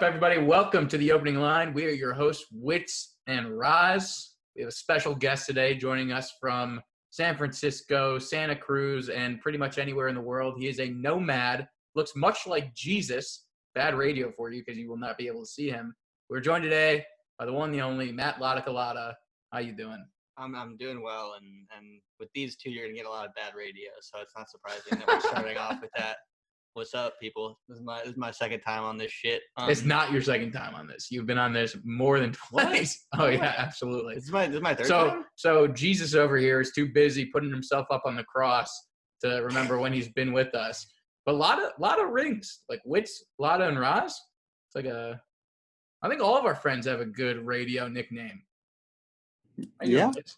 Up? Everybody? Welcome to the opening line. We are your hosts, Wits and Roz. We have a special guest today joining us from San Francisco, Santa Cruz, and pretty much anywhere in the world. He is a nomad, looks much like Jesus. Bad radio for you because you will not be able to see him. We're joined today by the one, the only Matt Latakalata. How you doing? I'm I'm doing well, and and with these two, you're gonna get a lot of bad radio, so it's not surprising that we're starting off with that. What's up, people? This is my this is my second time on this shit. Um, it's not your second time on this. You've been on this more than twice. Oh yeah, absolutely. This is my this is my third So, time. so Jesus over here is too busy putting himself up on the cross to remember when he's been with us. But a lot of, lot of rings, like Wits, Lada, and Roz. It's like a. I think all of our friends have a good radio nickname. How Yeah. Wits?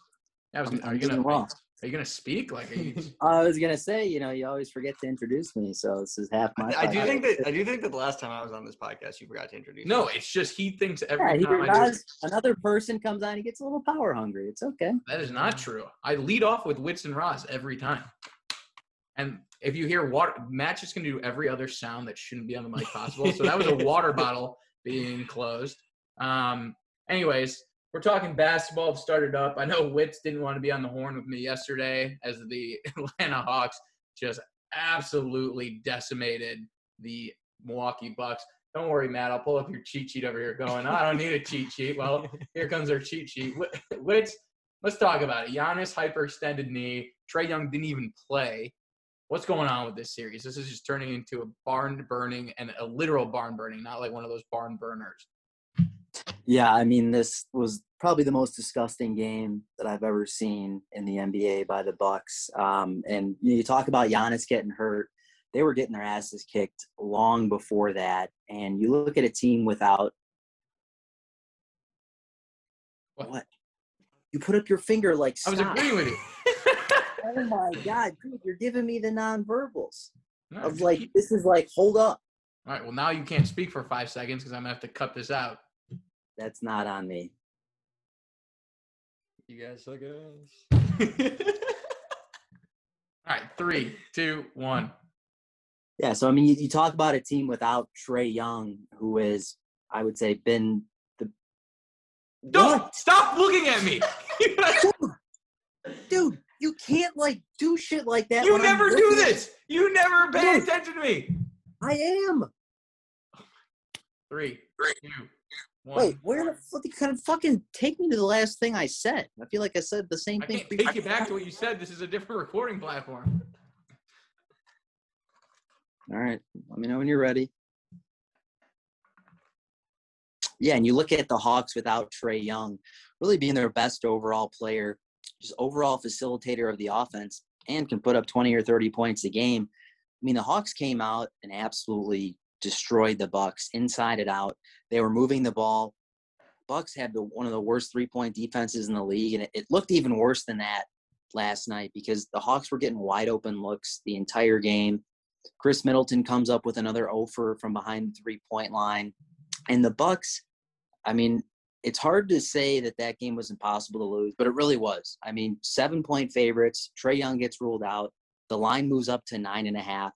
I was, I'm- are I'm you gonna doing well. Are you gonna speak like? Are you, I was gonna say, you know, you always forget to introduce me, so this is half my. I, I do think that I do think that the last time I was on this podcast, you forgot to introduce. no, me. it's just he thinks Yeah, every he time I do. does. Another person comes on, he gets a little power hungry. It's okay. That is not true. I lead off with Wits and Roz every time. And if you hear water, Matt's just gonna do every other sound that shouldn't be on the mic possible. So that was a water bottle being closed. Um, anyways, we're talking basketball. It started up. I know Wits didn't want to be on the horn with me yesterday as the Atlanta Hawks just absolutely decimated the Milwaukee Bucks. Don't worry, Matt. I'll pull up your cheat sheet over here. Going, I don't need a cheat sheet. Well, here comes our cheat sheet. Wits, let's talk about it. Giannis hyperextended knee. Trae Young didn't even play. What's going on with this series? This is just turning into a barn burning and a literal barn burning, not like one of those barn burners. Yeah, I mean, this was probably the most disgusting game that I've ever seen in the NBA by the Bucks. Um, and you, talk about Giannis getting hurt; they were getting their asses kicked long before that. And you look at a team without What? what? You put up your finger like I was agreeing with you. Oh my god, dude, you're giving me the nonverbals No, of like keep- this is like hold up. all right. Well, now you can't speak for five seconds because I'm gonna have to cut this out. That's not on me. you guys suck ass. All right, three, two, one. Yeah, so I mean, you, you talk about a team without Trae Young, who is, I would say, been the Don't What? stop looking at me. dude. You can't like do shit like that. you never do this. You never pay Dude. attention to me. I am. Three, two, one. Wait, where the fuck you kind of fucking take me to the last thing I said? I feel like I said the same I thing. can't take you back to what you said. This is a different recording platform. All right, let me know when you're ready. Yeah, and you look at the Hawks without Trae Young, really being their best overall player, just overall facilitator of the offense, and can put up 20 or 30 points a game. I mean, the Hawks came out and absolutely destroyed the Bucks inside and out. They were moving the ball. Bucks had the, one of the worst three-point defenses in the league, and it, it looked even worse than that last night because the Hawks were getting wide open looks the entire game. Khris Middleton comes up with another offer from behind the three-point line, and the Bucks. I mean, it's hard to say that that game was impossible to lose, but it really was. I mean, seven-point favorites. Trae Young gets ruled out. The line moves up to nine and a half,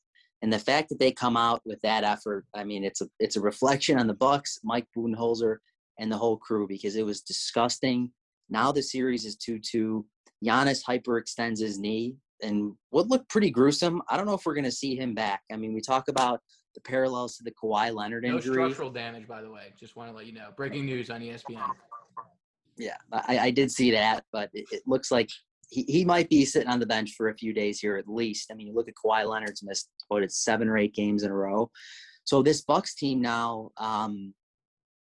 and the fact that they come out with that effort, I mean, it's a it's a reflection on the Bucks, Mike Budenholzer, and the whole crew because it was disgusting. Now the series is two-two. Giannis hyperextends his knee. and what looked pretty gruesome. I don't know if we're going to see him back. I mean, we talk about the parallels to the Kawhi Leonard injury. No structural damage, by the way. Just want to let you know. Breaking news on ESPN. Yeah, I, I did see that, but it, it looks like he, he might be sitting on the bench for a few days here at least. I mean, you look at Kawhi Leonard's missed what it's seven or eight games in a row. So this Bucks team now, um,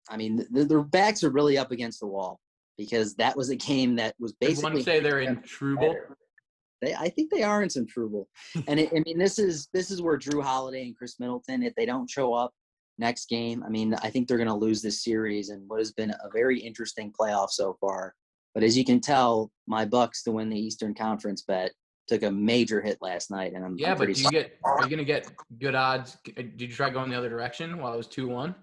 I mean, th- their backs are really up against the wall because that was a game that was basically one say they're in Trouble? They, I think they are in some trouble. and it, I mean, this is this is where Jrue Holiday and Khris Middleton, if they don't show up next game, I mean, I think they're going to lose this series and what has been a very interesting playoff so far. But as you can tell, my Bucks to win the Eastern Conference bet took a major hit last night, and I'm, Yeah, I'm but do you get? Are you gonna get good odds? Did you try going the other direction while it was two one?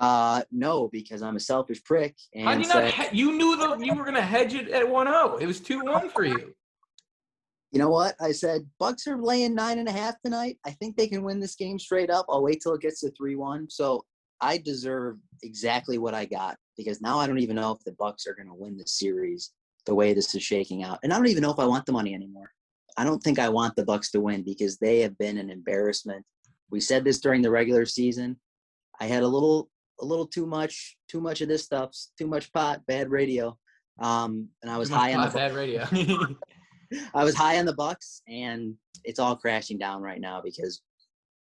uh, no, because I'm a selfish prick. How And did you not? he- you knew that you were gonna hedge it at one zero. It was two one for you. you know what? I said Bucks are laying nine and a half tonight. I think they can win this game straight up. I'll wait till it gets to three one. So I deserve exactly what I got because now I don't even know if the Bucks are going to win the series the way this is shaking out, and I don't even know if I want the money anymore. I don't think I want the Bucks to win because they have been an embarrassment. We said this during the regular season. I had a little a little too much too much of this stuff, too much pot, bad radio. Um, and I was high on the bad radio. I was high on the Bucks, and it's all crashing down right now because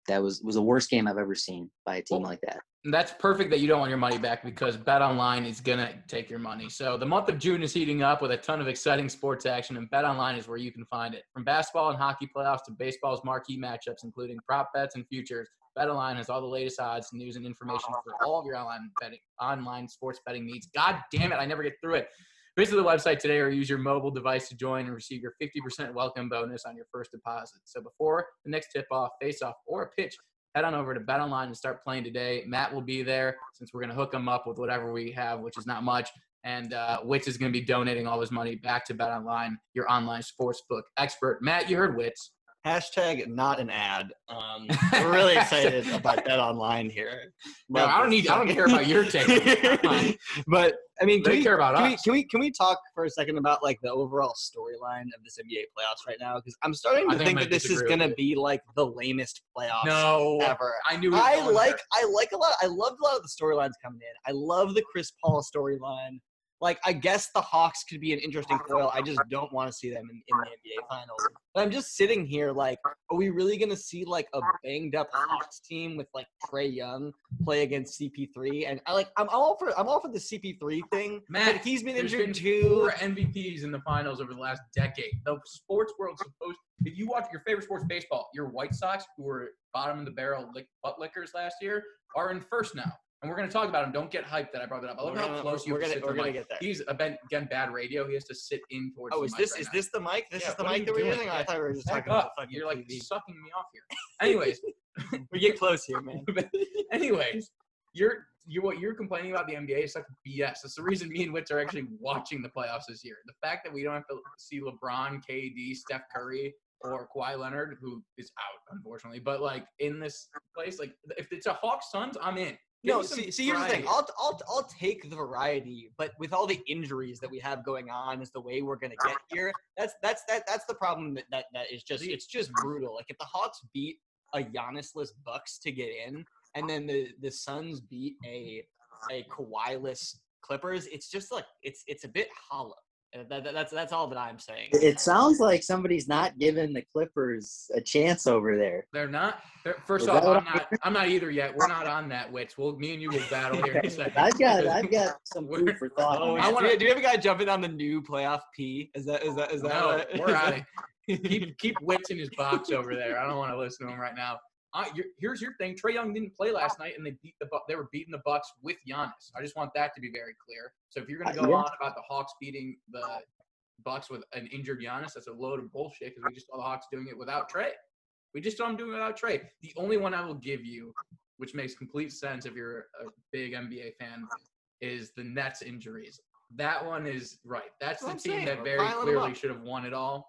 that was was the worst game I've ever seen by a team Well, like that. That's perfect that you don't want your money back because Bet Online is gonna take your money. So the month of June is heating up with a ton of exciting sports action, and Bet Online is where you can find it. From basketball and hockey playoffs to baseball's marquee matchups, including prop bets and futures, Bet Online has all the latest odds, news, and information for all of your online betting, online sports betting needs. God damn it, I never get through it. Visit the website today or use your mobile device to join and receive your 50% welcome bonus on your first deposit. So before the next tip off, face off, or a pitch, head on over to Bet Online and start playing today. Matt will be there since we're going to hook him up with whatever we have, which is not much. And uh, Witz is going to be donating all his money back to Bet Online, your online sportsbook expert. Matt, you heard Witz. Hashtag not an ad. Um, we're really excited about that online here. No, I don't need. I don't care about your take. But I mean, can They we, care about can we, us. can we can we talk for a second about like the overall storyline of this NBA playoffs right now? Because I'm starting I to think think that this is gonna be like the lamest playoffs No, ever. I knew. I like there. I like a lot. I loved a lot of the storylines coming in. I love the Chris Paul storyline. Like I guess the Hawks could be an interesting foil. I just don't want to see them in, in the NBA finals. But I'm just sitting here like, are we really gonna see like a banged up Hawks team with like Trae Young play against CP3? And I like I'm all for I'm all for the CP3 thing. Matt, but he's been injured been too. four MVPs in the finals over the last decade. The sports world's supposed. If you watch your favorite sports, baseball, your White Sox, who were bottom of the barrel lick, butt lickers last year, are in first now. And we're going to talk about him. Don't get hyped that I brought that up. I love how close you we're gonna- to we're gonna get there. He's again bad radio. He has to sit in towards. Oh, the is this right is now. this the mic? This Yeah, is the mic that we're using? I thought we were just Back talking about up. the fucking You're like TV. sucking me off here. Anyways, we get close here, man. anyways, you're you what you're complaining about the NBA is like BS. That's the reason me and Witz are actually watching the playoffs this year. The fact that we don't have to see LeBron, KD, Steph Curry, or Kawhi Leonard, who is out unfortunately, but like in this place, like if it's a Hawks Suns, I'm in. No, see, see, here's the thing. I'll, I'll, I'll take the variety, but with all the injuries that we have going on, is the way we're gonna get here. That's that's that that's the problem. That that, that is just it's just brutal. Like if the Hawks beat a Giannisless Bucks to get in, and then the the Suns beat a a Kawhi-less Clippers, it's just like it's it's a bit hollow. Uh, That, that, that's that's all that I'm saying. It sounds like somebody's not giving the Clippers a chance over there. They're not. They're, first Is off, I'm not. I'm not either yet. We're not on that, Witz. We'll me and you will battle here in a second. I've got I've got some food for thought. Oh, I do, wanna- do we have a guy jumping on the new playoff P? Is that is that is that? No, what- we're is out that- of keep keep Witz in his box over there. I don't want to listen to him right now. Uh, you're, here's your thing. Trae Young didn't play last night, and they beat the they were beating the Bucks with Giannis. I just want that to be very clear. So if you're going to Uh, go yeah. on about the Hawks beating the Bucks with an injured Giannis, that's a load of bullshit because we just saw the Hawks doing it without Trae. We just saw them doing it without Trae. The only one I will give you, which makes complete sense if you're a big NBA fan, is the Nets injuries. That one is right. That's That's the team saying. that very clearly should have won it all.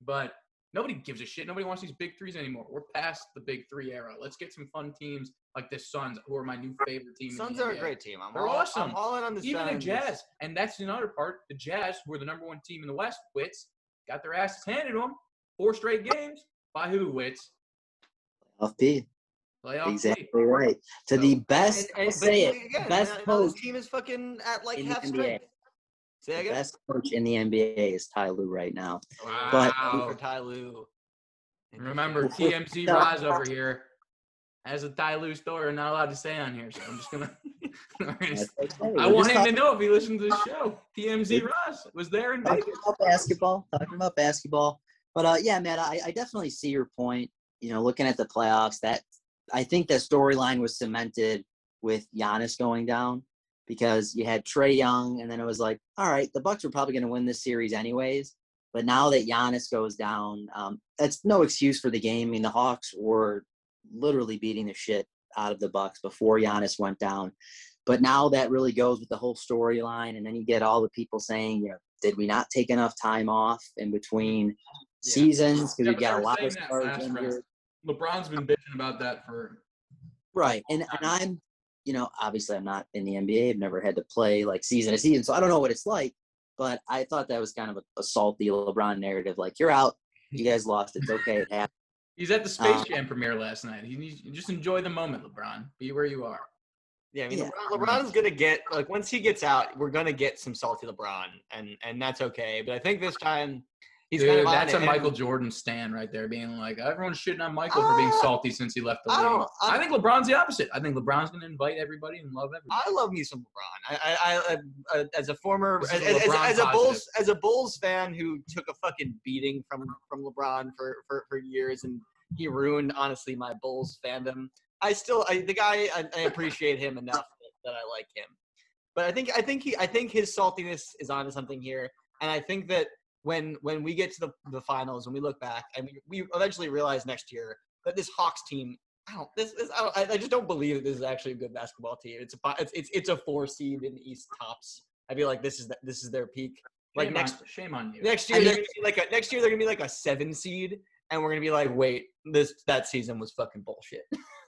But nobody gives a shit. Nobody wants these big threes anymore. We're past the big three era. Let's get some fun teams like the Suns, who are my new favorite team. the Suns are a great team. I'm They're all, awesome. I'm all in on the Even the Jazz, and that's another part. The Jazz, who are the number one team in the West, Wits, got their asses handed to them. Four straight games by who? Wits. Off P. Playoff P. Exactly right. To the best, And- and- I'll say it, again, best now- now this team is fucking at like in the half NBA. strength. Say the best coach in the NBA is Ty Lue right now. Wow. But- for Ty Lue. Remember, TMZ Rise over here has a Ty Lue story we're not allowed to say on here, so I'm just gonna. we're gonna- That's okay. I want just him to know if he listens to the show. TMZ Rise was there in Vegas. talking about basketball. Talking about basketball. But uh, yeah, man, I, I definitely see your point. You know, looking at the playoffs, that I think that storyline was cemented with Giannis going down because you had Trae Young, and then it was like, all right, the Bucks were probably going to win this series anyways. But now that Giannis goes down, um, that's no excuse for the game. I mean, the Hawks were literally beating the shit out of the Bucks before Giannis went down. But now that really goes with the whole storyline, and then you get all the people saying, you know, did we not take enough time off in between Yeah. seasons because Yeah, we got a lot of stars in here. LeBron's been bitching about that for. Right. And and I'm, you know, obviously I'm not in the NBA. I've never had to play like season to season, so I don't know what it's like. But I thought that was kind of a, a salty LeBron narrative. Like you're out, you guys lost. It's okay. It happened. He's at the Space Um, Jam premiere last night. He needs just enjoy the moment, LeBron. Be where you are. Yeah, I mean, Yeah. LeBron, LeBron's gonna get like once he gets out, we're gonna get some salty LeBron, and and that's okay. But I think this time he's Dude, kind of that's a Michael Jordan stand right there, being like everyone's shitting on Michael for being Ah, salty since he left the I league. I, I- think LeBron's the opposite. I think LeBron's going to invite everybody and love everybody. I love me some LeBron. I, I, I, I as a former, as, a as, as a. Bulls, as a Bulls fan who took a fucking beating from from LeBron for for, for years, and he ruined honestly my Bulls fandom. I still, I, the guy, I, I appreciate him enough that, that I like him. But I think, I think he, I think his saltiness is onto something here, and I think that when when we get to the the finals and we look back, and we, we eventually realize next year that this Hawks team I don't. This, this I, don't, I I just don't believe that this is actually a good basketball team. It's a it's it's, it's a four seed in the East tops. I feel like this is the, this is their peak. Like Shame next on, shame on you. next year I they're gonna be like a next year they're gonna be like a seven seed, and we're gonna be like, wait, this that season was fucking bullshit.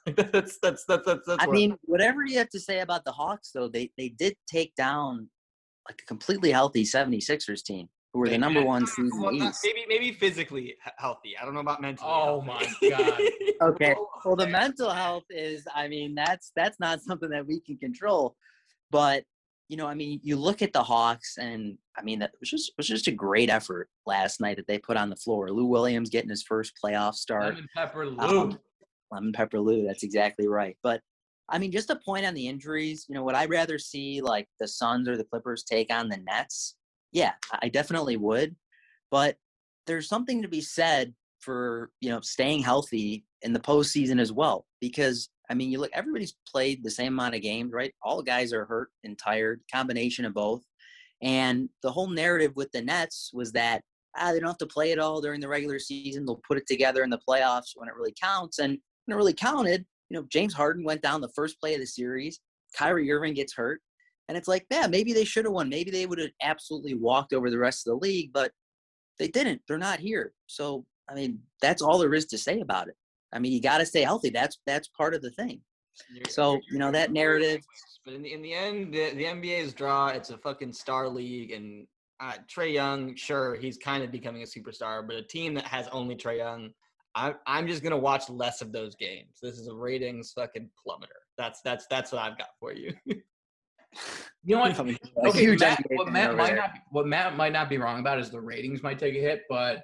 that's that's that's that's that's. I where- mean, whatever you have to say about the Hawks, though, they they did take down like a completely healthy 76ers team, who were the number one seed in well, the East. maybe maybe physically healthy. I don't know about mentally. Oh healthy. my God. Okay. Well, the mental health is, I mean, that's that's not something that we can control. But you know, I mean, you look at the Hawks, and I mean, that was just was just a great effort last night that they put on the floor. Lou Williams getting his first playoff start. Lemon pepper Lou. Um, lemon pepper Lou. That's exactly right. But I mean, just a point on the injuries. You know, would I rather see like the Suns or the Clippers take on the Nets? Yeah, I definitely would. But there's something to be said for you know staying healthy in the postseason as well. Because I mean, you look, everybody's played the same amount of games, right? All guys are hurt and tired, combination of both. And the whole narrative with the Nets was that ah, they don't have to play it all during the regular season. They'll put it together in the playoffs when it really counts. And when it really counted, you know, James Harden went down the first play of the series. Kyrie Irving gets hurt. And it's like, yeah, maybe they should have won. Maybe they would have absolutely walked over the rest of the league, but they didn't. They're not here. So, I mean, that's all there is to say about it. I mean, you got to stay healthy. That's that's part of the thing. You're- So, you're- you know, that narrative- But in the, in the end, the, the NBA's draw, it's a fucking star league. And uh, Trae Young, sure, he's kind of becoming a superstar, but a team that has only Trae Young, I, I'm just going to watch less of those games. This is a ratings fucking plummeter. That's that's that's what I've got for you. You know what? I Okay, Matt, what Matt might there. not be, what Matt might not be wrong about is the ratings might take a hit, but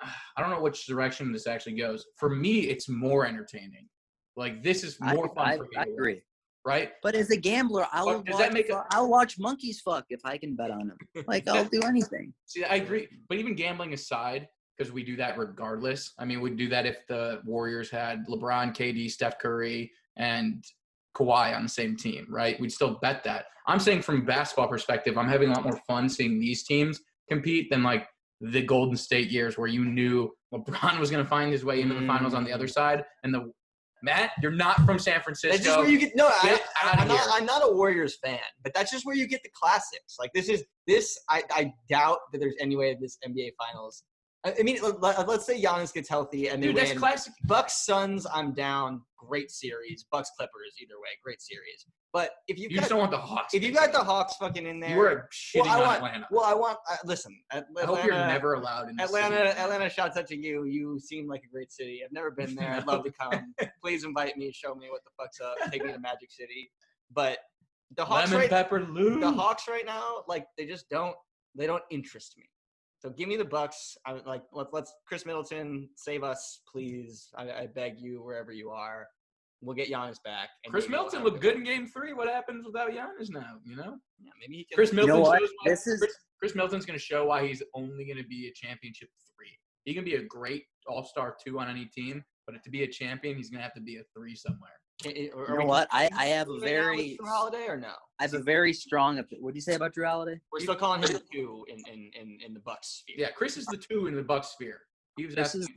I don't know which direction this actually goes. For me, it's more entertaining. Like this is I, more fun I, for me. I agree. right? But as a gambler, I But does watch, that make a- I'll watch monkeys fuck if I can bet on them. Like I'll do anything. See, I agree. But even gambling aside, because we do that regardless. I mean, we'd do that if the Warriors had LeBron, KD, Steph Curry, and Kawhi on the same team, right? We'd still bet that. I'm saying from a basketball perspective, I'm having a lot more fun seeing these teams compete than like the Golden State years where you knew LeBron was going to find his way into the finals on the other mm. side. And the Matt, you're not from San Francisco. That's just where you get no. I, Get outta I'm, not. I'm not a Warriors fan, but that's just where you get the classics. Like this is this. I, I doubt that there's any way this NBA Finals. I mean, let- let's say Giannis gets healthy and they Dude, that's classic. Bucks Suns, I'm down. Great series. Bucks Clippers, either way, great series. But if you've You just don't want the Hawks. if you got the Hawks fucking in there, you were shitting well, I want, Atlanta. well, I want. Uh, listen, At- I hope you're never allowed in. Atlanta, city. Atlanta. Shouts out to you. You seem like a great city. I've never been there. I'd love to come. Please invite me. Show me what the fuck's up. Take me to Magic City. But the Hawks Lemon right, pepper Lou. the Hawks right now, like they just don't. They don't interest me. So give me the Bucks. I would like let's let's Khris Middleton save us, please. I, I beg you, wherever you are. We'll get Giannis back. and Khris maybe we'll Middleton looked good in Game Three. What happens without Giannis now? You know, Yeah, maybe he can. Khris You Middleton know what? shows. This is Khris, Khris Middleton's going to show why he's only going to be a championship three. He can be a great All Star two on any team, but to be a champion, he's going to have to be a three somewhere. Can- are- You know what? I, I have a right now with very Jrue Holiday or no? I have a very strong. What do you say about Jrue Holiday? We're still calling him the two in in in, in the Bucks sphere. Yeah, Khris is the two in the Bucks sphere. He was This is-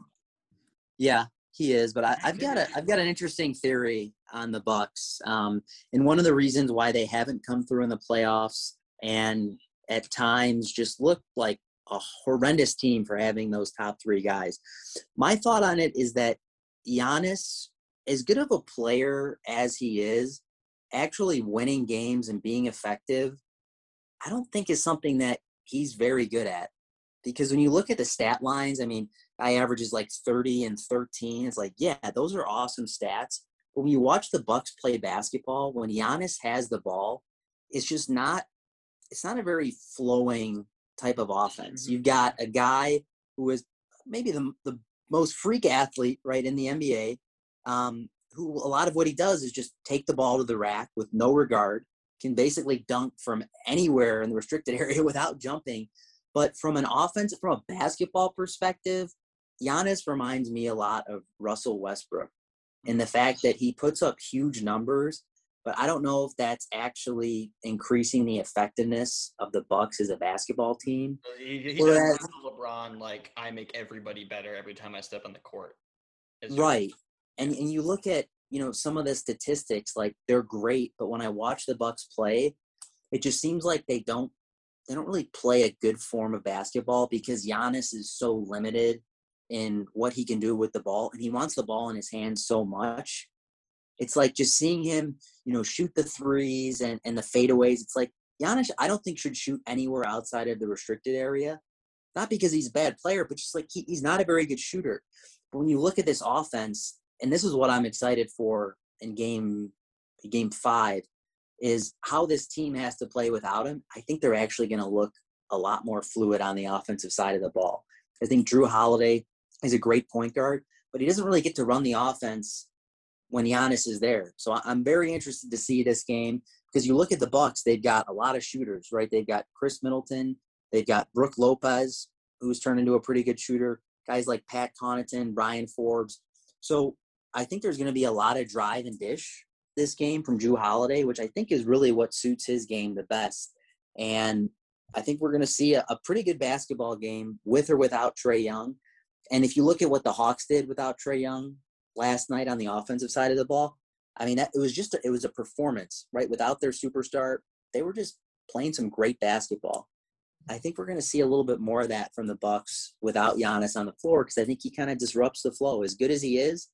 Yeah, he is. But I, I've got a I've got an interesting theory on the Bucks. Um, and one of the reasons why they haven't come through in the playoffs and at times just look like a horrendous team for having those top three guys. My thought on it is that Giannis, as good of a player as he is, actually winning games and being effective, I don't think is something that he's very good at. Because when you look at the stat lines, I mean, guy averages like 30 and 13. It's like, yeah, those are awesome stats. But when you watch the Bucks play basketball, when Giannis has the ball, it's just not it's not a very flowing type of offense. Mm-hmm. You've got a guy who is maybe the the most freak athlete, right, in the NBA, um, who a lot of what he does is just take the ball to the rack with no regard, can basically dunk from anywhere in the restricted area without jumping. But from an offense, from a basketball perspective, Giannis reminds me a lot of Russell Westbrook in the fact that he puts up huge numbers, but I don't know if that's actually increasing the effectiveness of the Bucks as a basketball team. He, he Whereas- LeBron like I make everybody better every time I step on the court. Right. And and you look at, you know, some of the statistics, like they're great, but when I watch the Bucks play, it just seems like they don't they don't really play a good form of basketball because Giannis is so limited in what he can do with the ball and he wants the ball in his hands so much. It's like just seeing him, you know, shoot the threes and, and the fadeaways. It's like Giannis, I don't think should shoot anywhere outside of the restricted area. Not because he's a bad player, but just like he, he's not a very good shooter. But when you look at this offense, and this is what I'm excited for in game game five, is how this team has to play without him. I think they're actually going to look a lot more fluid on the offensive side of the ball. I think Jrue Holiday is a great point guard, but he doesn't really get to run the offense when Giannis is there. So I'm very interested to see this game because you look at the Bucks, they've got a lot of shooters, right? They've got Khris Middleton, they've got Brook Lopez, who's turned into a pretty good shooter. Guys like Pat Connaughton, Bryn Forbes. So I think there's going to be a lot of drive and dish this game from Jrue Holiday, which I think is really what suits his game the best. And I think we're going to see a, a pretty good basketball game with or without Trae Young. And if you look at what the Hawks did without Trae Young last night on the offensive side of the ball, I mean, that, it was just a, it was a performance, right? Without their superstar, they were just playing some great basketball. I think we're going to see a little bit more of that from the Bucks without Giannis on the floor because I think he kind of disrupts the flow. As good as he is,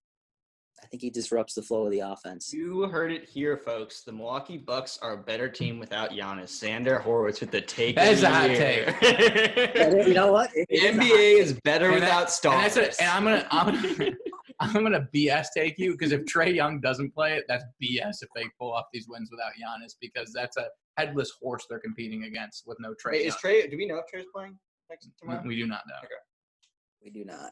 I think he disrupts the flow of the offense. You heard it here, folks. The Milwaukee Bucks are a better team without Giannis. Xander Horowitz with the take. That of is the a hot year. you know what? It the is NBA is better And that- without and, stars. that's a, and I'm gonna I'm gonna I'm gonna BS take you because if Trae Young doesn't play it, that's BS if they pull off these wins without Giannis because that's a headless horse they're competing against with no Trae. Wait, is Trae? Do we know if Trae's playing next tomorrow? We do not know. We do not.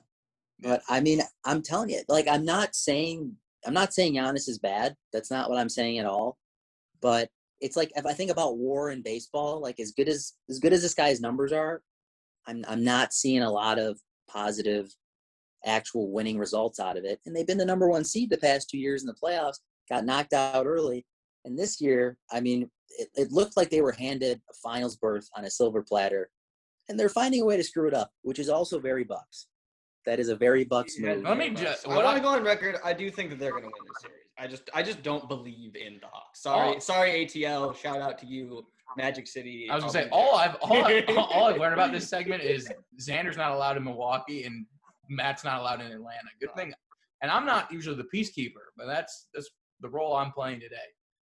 But I mean, I'm telling you, like I'm not saying I'm not saying Giannis is bad. That's not what I'm saying at all. But it's like if I think about war in baseball, like as good as as good as this guy's numbers are, I'm I'm not seeing a lot of positive actual winning results out of it. And they've been the number one seed the past two years in the playoffs, got knocked out early. And this year, I mean, it, it looked like they were handed a finals berth on a silver platter. And they're finding a way to screw it up, which is also very Bucks. That is a very Bucks Yeah, move. Let me just- I what want I- to go on record. I do think that they're going to win this series. I just, I just don't believe in the Hawks. Sorry, Oh. sorry, ATL. Shout out to you. Magic City. I was gonna say I'll all. I've all, I, all I've learned about this segment is Xander's not allowed in Milwaukee and Matt's not allowed in Atlanta. Good thing, and I'm not usually the peacekeeper, but that's that's the role I'm playing today.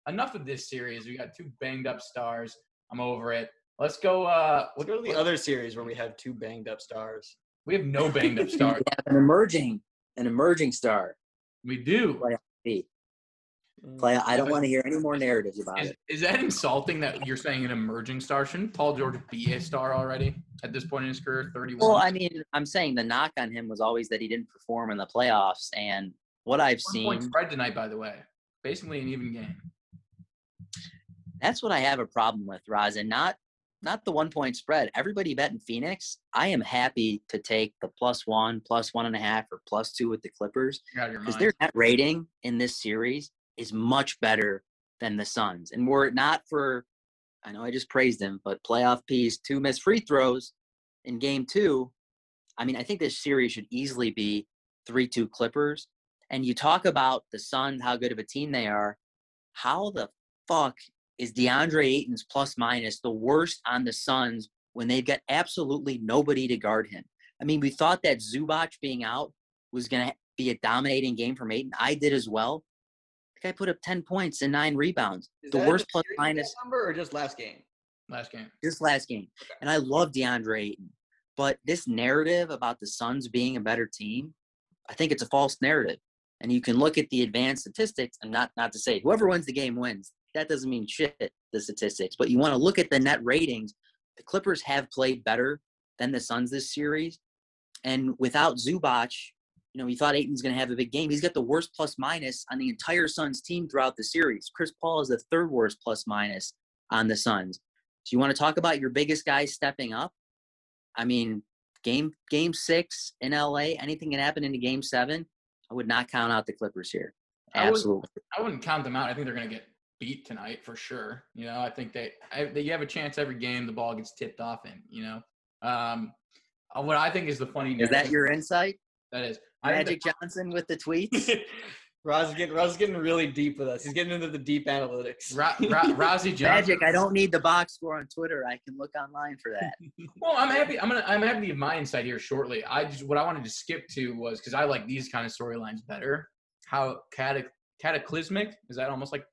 Enough of this series. We got two banged up stars. I'm over it. Let's go. Uh, Let's go to the other series where we have two banged up stars. We have no banged up stars. We have an emerging, an emerging star. We do. P. Mm. Play. I don't want to hear any more narratives about Is, it. is that insulting that you're saying an emerging star? Shouldn't Paul George be a star already at this point in his career? 31. Well, I mean, I'm saying the knock on him was always that he didn't perform in the playoffs, and what I've One point seen, spread tonight, by the way. Basically an even game. that's what I have a problem with, Roz, and not not the one point spread. Everybody bet in Phoenix. I am happy to take the plus one, plus one and a half, or plus two with the Clippers You're out of your because their net rating in this series is much better than the Suns. And were it not for, I know I just praised him, but playoff piece, two missed free throws in game two, I mean, I think this series should easily be 3 2 Clippers. And you talk about the Suns, how good of a team they are. How the fuck is DeAndre Ayton's plus minus the worst on the Suns when they've got absolutely nobody to guard him? I mean, we thought that Zubac being out was going to be a dominating game from Ayton. I did as well. The guy put up 10 points and nine rebounds. Is the that worst the plus series minus number or just last game? Last game. this last game. And I love DeAndre Ayton. But this narrative about the Suns being a better team, I think it's a false narrative. And you can look at the advanced statistics and not not to say whoever wins the game wins. That doesn't mean shit, the statistics. But you want to look at the net ratings. The Clippers have played better than the Suns this series. And without Zubac, you know, we thought Ayton's going to have a big game. He's got the worst plus minus on the entire Suns team throughout the series. Chris Paul is the third worst plus minus on the Suns. So you want to talk about your biggest guys stepping up? I mean, game game six in LA, anything can happen into game seven. I would not count out the Clippers here. I would- Absolutely. I wouldn't count them out. I think they're going to get beat tonight for sure. You know, I think they, I, they you have a chance every game the ball gets tipped off in. You know, um, uh, what I think is the funny Is that your insight? that is I think Magic Johnson with the tweets? Roz getting Roz getting really deep with us. He's getting into the deep analytics. Ra- Ra- Rozzy Johnson. Magic, I don't need the box score on Twitter. I can look online for that. Well, I'm happy. I'm gonna. I'm happy to give my insight here shortly. I just what I wanted to skip to was because I like these kind of storylines better. How catac- cataclysmic is that? Almost like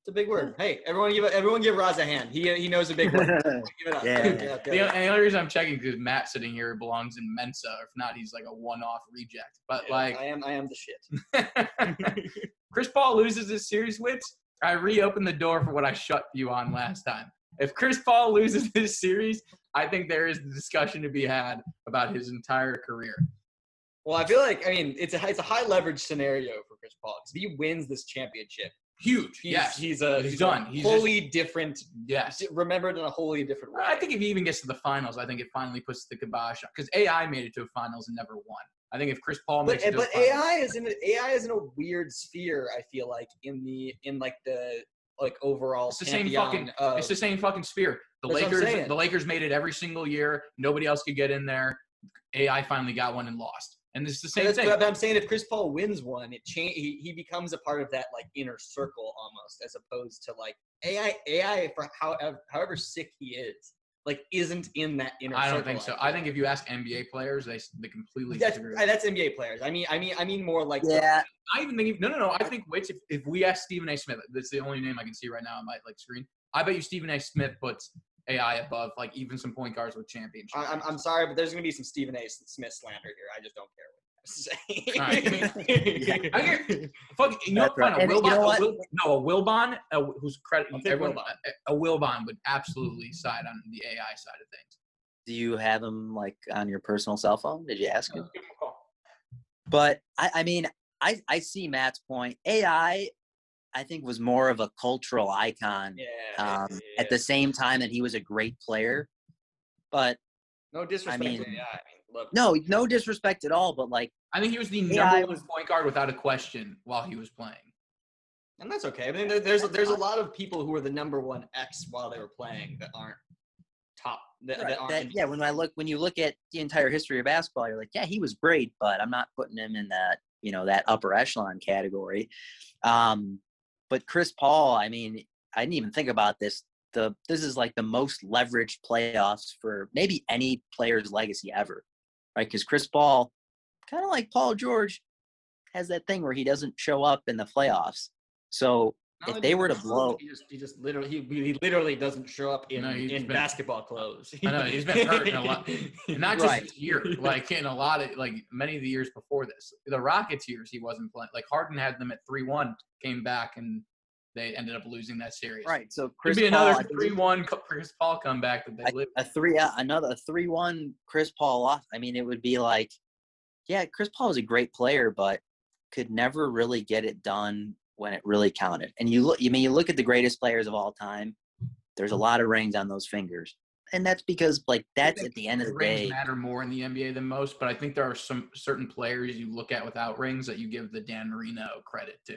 It's a big word. Hey, everyone give everyone give Roz a hand. He he knows a big word. Give it up. Yeah. Give it the, it up. and the only reason I'm checking because Matt sitting here belongs in Mensa. If not, he's like a one-off reject. But like I am I am the shit. Chris Paul loses this series, Wits, I reopen the door for what I shut you on last time. If Chris Paul loses this series, I think there is the discussion to be had about his entire career. Well, I feel like I mean it's a it's a high leverage scenario for Chris Paul because if he wins this championship, Huge. he's yes. he's uh, a He's done. he's done. A He's wholly different, yes. remembered in a wholly different way. I think if he even gets to the finals, I think it finally puts the kibosh on. Because AI made it to a finals and never won. I think if Chris Paul but makes it to but finals, AI is in a, AI is in a weird sphere. I feel like in the in like the like overall It's the same fucking- of- it's the same fucking sphere. The That's what I'm Lakers, the Lakers made it every single year. Nobody else could get in there. AI finally got one and lost. And it's the But same that's- thing. But I'm saying if Chris Paul wins one, it change he, he becomes a part of that like inner circle almost, as opposed to like AI AI for however however sick he is, like isn't in that inner. I don't circle, think so. feel I think if you ask NBA players, they they completely that's disagree. that's NBA players. I mean I mean I mean more like the- Yeah, I even think no, no, no. I think Wits. If, if we ask Stephen A. Smith, that's the only name I can see right now on my like screen. I bet you Stephen A. Smith puts AI above like even some point guards with championships. I, I'm I'm sorry, but there's gonna be some Stephen A. Smith slander here. I just don't care what Alright, you have to say. I get- Fuck, you know, right. fine, you know what? Wil, no, a Wilbon, uh, who's credit, I'll take everyone, Wilbon. a, a Wilbon would absolutely side on the AI side of things. do you have him like on your personal cell phone? Did you ask him? Let's give him a call. But I, I mean, I, I see Matt's point. AI, I think, was more of a cultural icon yeah, um, yeah, at the same time that he was a great player. But no disrespect. mean- to AI. I mean, look, no, no disrespect at all. But like, I think he was the AI number one point guard without a question while he was playing. and that's okay. I mean, there- there's there's a lot of people who are the number one X while they were playing that aren't top. That, that aren't. that, yeah, when I look, when you look at the entire history of basketball, you're like, yeah, he was great, but I'm not putting him in that, you know, that upper echelon category. Um, but Chris Paul, I mean, I didn't even think about this the this is like the most leveraged playoffs for maybe any player's legacy ever, right? Because Chris Paul, kind of like Paul George, has that thing where he doesn't show up in the playoffs. So Not if they were to blow, he just he just literally he, he literally doesn't show up in, No, in been- basketball clothes. I know he's been hurt in a lot, not just Right. this year. Like in a lot of like many of the years before this, the Rockets years he wasn't playing. Like Harden had them at three one, came back and they ended up losing that series. right? So Could Chris be Paul, another three one Chris Paul comeback that they a, a three uh, another a three one Chris Paul off. I mean, it would be like, yeah, Chris Paul was a great player, but could never really get it done when it really counted. And you look, you mean you look at the greatest players of all time. There's a mm-hmm. lot of rings on those fingers, and that's because like that's at the end of the rings day. matter more in the NBA than most, but I think there are some certain players you look at without rings that you give the Dan Marino credit to.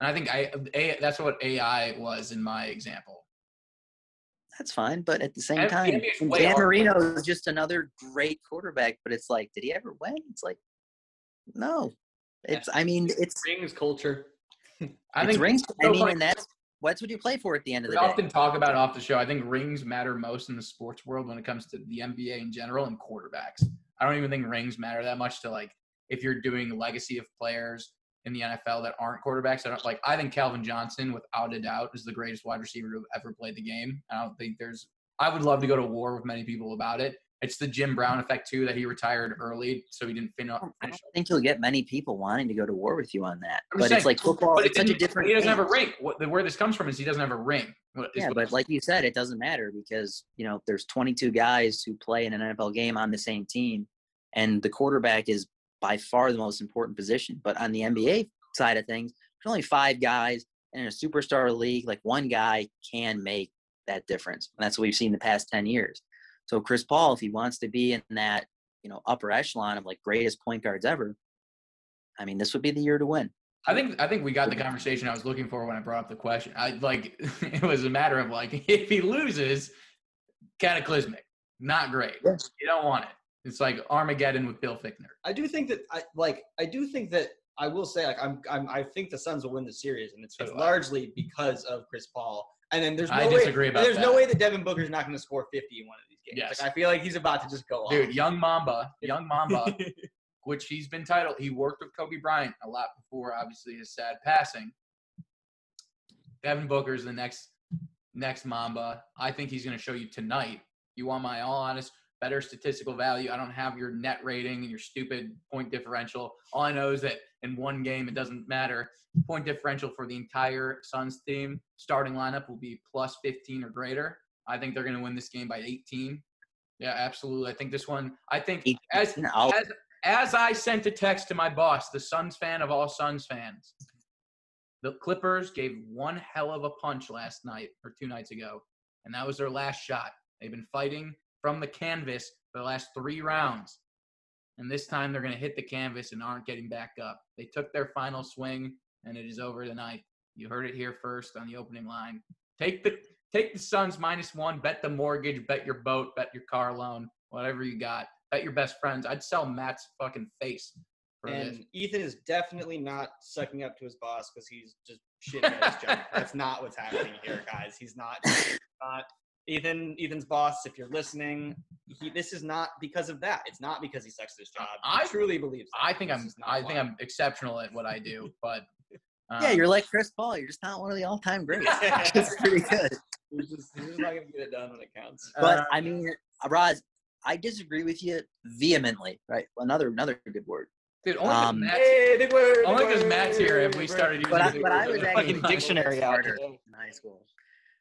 And I think I a, that's what AI was in my example. That's fine, but at the same time, NBA is way Dan. Marino is just another great quarterback. But it's like, did he ever win? It's like, no. It's. I mean, it's. Rings culture. I it's think rings. I so mean, funny. and that's that's what you play for at the end of we the day. often talk about it off the show. I think rings matter most in the sports world when it comes to the NBA in general and quarterbacks. I don't even think rings matter that much to like if you're doing legacy of players in the NFL that aren't quarterbacks. I don't like. I think Calvin Johnson, without a doubt, is the greatest wide receiver to have ever played the game. I don't think there's. I would love to go to war with many people about it. It's the Jim Brown effect too that he retired early, so he didn't oh, I finish. don't think you'll get many people wanting to go to war with you on that. I'm But just it's like football. But It's such a different. He doesn't have a ring. What, where this comes from is he doesn't have a ring. Yeah, but like you said, it doesn't matter because you know there's 22 guys who play in an NFL game on the same team, and the quarterback is by far the most important position. But on the NBA side of things, there's only five guys, and in a superstar league, like one guy can make that difference, and that's what we've seen the past 10 years. So Chris Paul, if he wants to be in that you know upper echelon of like greatest point guards ever, I mean, this would be the year to win. I think I think we got the conversation I was looking for when I brought up the question. I like it was a matter of like if he loses, cataclysmic, not great. Yes. You don't want it. It's like Armageddon with Bill Fickner. I do think that I like I do think that I will say like I'm, I'm I think the Suns will win the series and it's, So it's largely because of Chris Paul. And then there's no I way, disagree about there's no that. way that Devin Booker's not going to score 50 in one of these games. Yes. Like I feel like he's about to just go off. Dude, young Mamba, young Mamba, which he's been titled. He worked with Kobe Bryant a lot before, obviously his sad passing. Devin Booker's the next next Mamba. I think he's going to show you tonight. You want my all honest, better statistical value. I don't have your net rating and your stupid point differential. All I know is that in one game, it doesn't matter. Point differential for the entire Suns team, starting lineup will be plus 15 or greater. I think they're going to win this game by 18. Yeah, absolutely. I think this one. I think as as as I sent a text to my boss, the Suns fan of all Suns fans, the Clippers gave one hell of a punch last night or two nights ago, and that was their last shot. They've been fighting from the canvas for the last three rounds, and this time they're going to hit the canvas and aren't getting back up. They took their final swing, and it is over tonight. You heard it here first on the opening line. Take the take the Suns minus one. Bet the mortgage. Bet your boat. Bet your car loan. Whatever you got. Bet your best friends. I'd sell Matt's fucking face for this. And Ethan is definitely not sucking up to his boss because he's just shitting at his job. That's not what's happening here, guys. He's not. he's not. Ethan, Ethan's boss, if you're listening, he, this is not because of that. It's not because he sucks at his job. He I- truly believe. That. I think This I'm. is not I think. I'm exceptional at what I do, but um, yeah, you're like Chris Paul. You're just not one of the all-time greats. it's pretty good. He's just, he's just not gonna get it done when it counts. But Uh, I mean, Roz, I disagree with you vehemently. Right? Another another good word. dude. Only 'cause um, Matt's, Hey, big word, only big 'cause Matt's here have we started word. using But I, but I was Fucking actually fucking a dictionary bit out smarter in high school.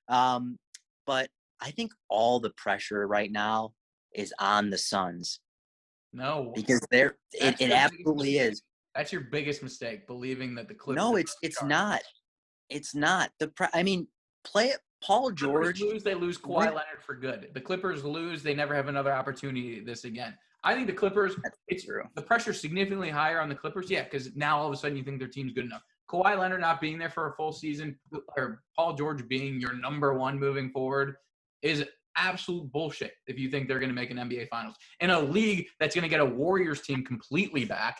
Um, but I think all the pressure right now is on the Suns no, because they're it, it absolutely is. That's your biggest mistake, believing that the Clippers. No, it's it's not. It's not the. Pre- I mean, play it. Paul Clippers George. lose, they lose Kawhi Re- Leonard for good. The Clippers lose, they never have another opportunity this again. I think the Clippers, it's True. the pressure's significantly higher on the Clippers. Yeah, because now all of a sudden you think their team's good enough. Kawhi Leonard not being there for a full season, or Paul George being your number one moving forward, is absolute bullshit. If you think they're going to make an NBA Finals in a league that's going to get a Warriors team completely back,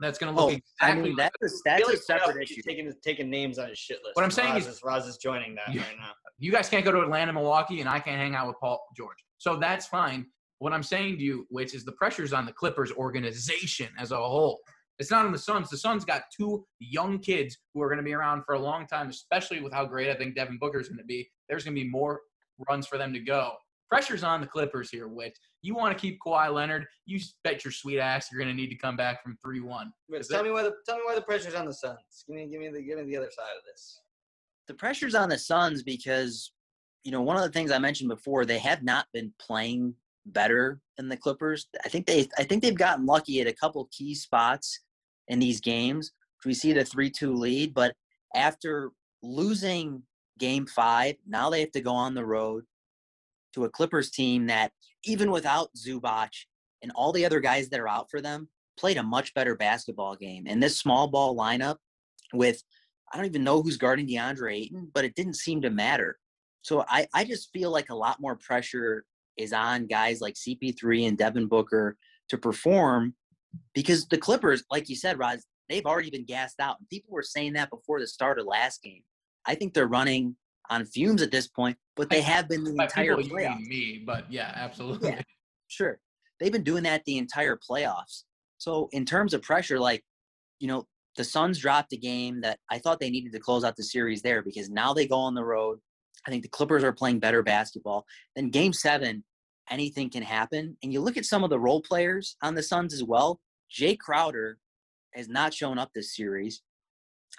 that's going to look Oh, I exactly mean like that's that's feel a separate Ralph, issue. Taking taking names on his shit list. What I'm saying Raz is- Raz is joining that Yeah. right now. you guys can't go to Atlanta, Milwaukee, and I can't hang out with Paul George. So that's fine. What I'm saying to you, which is the pressure's on the Clippers organization as a whole. It's not on the Suns. The Suns got two young kids who are going to be around for a long time, especially with how great I think Devin Booker's going to be. There's going to be more runs for them to go. Pressure's on the Clippers here, which you want to keep Kawhi Leonard. You bet your sweet ass you're going to need to come back from 3 1. Tell me why the tell me why the pressure's on the Suns. Give me give me the give me the other side of this. the pressure's on the Suns because, you know, one of the things I mentioned before, they have not been playing better than the Clippers. I think they I think they've gotten lucky at a couple key spots in these games. We see the three two lead, but after losing game five, now they have to go on the road to a Clippers team that even without Zubac and all the other guys that are out for them, played a much better basketball game. And this small ball lineup with I don't even know who's guarding DeAndre Ayton, but it didn't seem to matter. So I, I just feel like a lot more pressure is on guys like CP3 and Devin Booker to perform because the Clippers, like you said, Roz, they've already been gassed out. And people were saying that before the start of last game. I think they're running on fumes at this point, but they have been the By entire people, playoffs. me, but yeah, absolutely. Yeah. Sure. They've been doing that the entire playoffs. So in terms of pressure, like, you know, the Suns dropped a game that I thought they needed to close out the series there because now they go on the road. I think the Clippers are playing better basketball. Then game seven, anything can happen. And you look at some of the role players on the Suns as well. Jae Crowder has not shown up this series.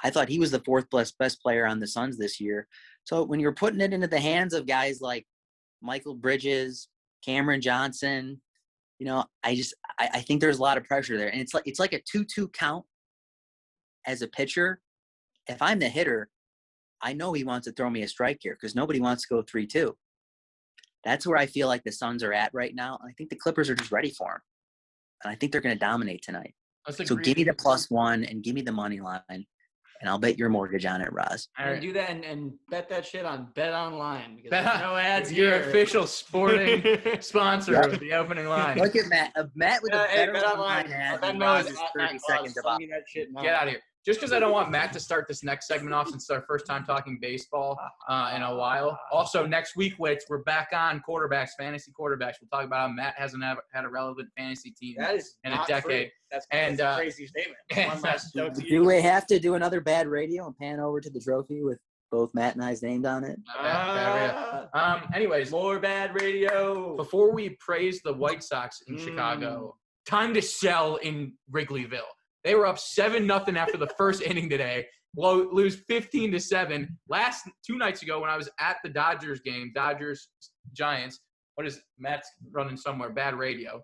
I thought he was the fourth best best player on the Suns this year. So when you're putting it into the hands of guys like Mikal Bridges, Cameron Johnson, you know, I just I, I think there's a lot of pressure there, and it's like it's like a two-two count as a pitcher. If I'm the hitter, I know he wants to throw me a strike here because nobody wants to go three-two. That's where I feel like the Suns are at right now. I think the Clippers are just ready for him, and I think they're going to dominate tonight. So give me the plus one and give me the money line, and I'll bet your mortgage on it, Roz. All And right. do that and, and bet that shit on Bet Online because Bet- there's no ads Your here. official sporting sponsor Yep. of the opening line. Look at Matt. Uh, Matt with Yeah, a hey, better Bet Online. line ad Our than Venmo is at 30 Matt seconds Claus. of that shit now. Get out of here. Just because I don't want Matt to start this next segment off since it's our first time talking baseball uh, in a while. Also, next week, which we're back on quarterbacks, fantasy quarterbacks. We'll talk about how Matt hasn't have, had a relevant fantasy team. That is In a decade. True. That's, And, that's a uh, crazy statement. One last Do we have to do another bad radio and pan over to the trophy with both Matt and I's named on it? Not bad, bad radio. Um, anyways, More bad radio. before we praise the White Sox in Mm. Chicago, time to sell in Wrigleyville. They were up seven nothing after the first inning today. Lo- lose fifteen to seven. Last two nights ago, when I was at the Dodgers game, Dodgers Giants. What is Matt's running somewhere? Bad radio.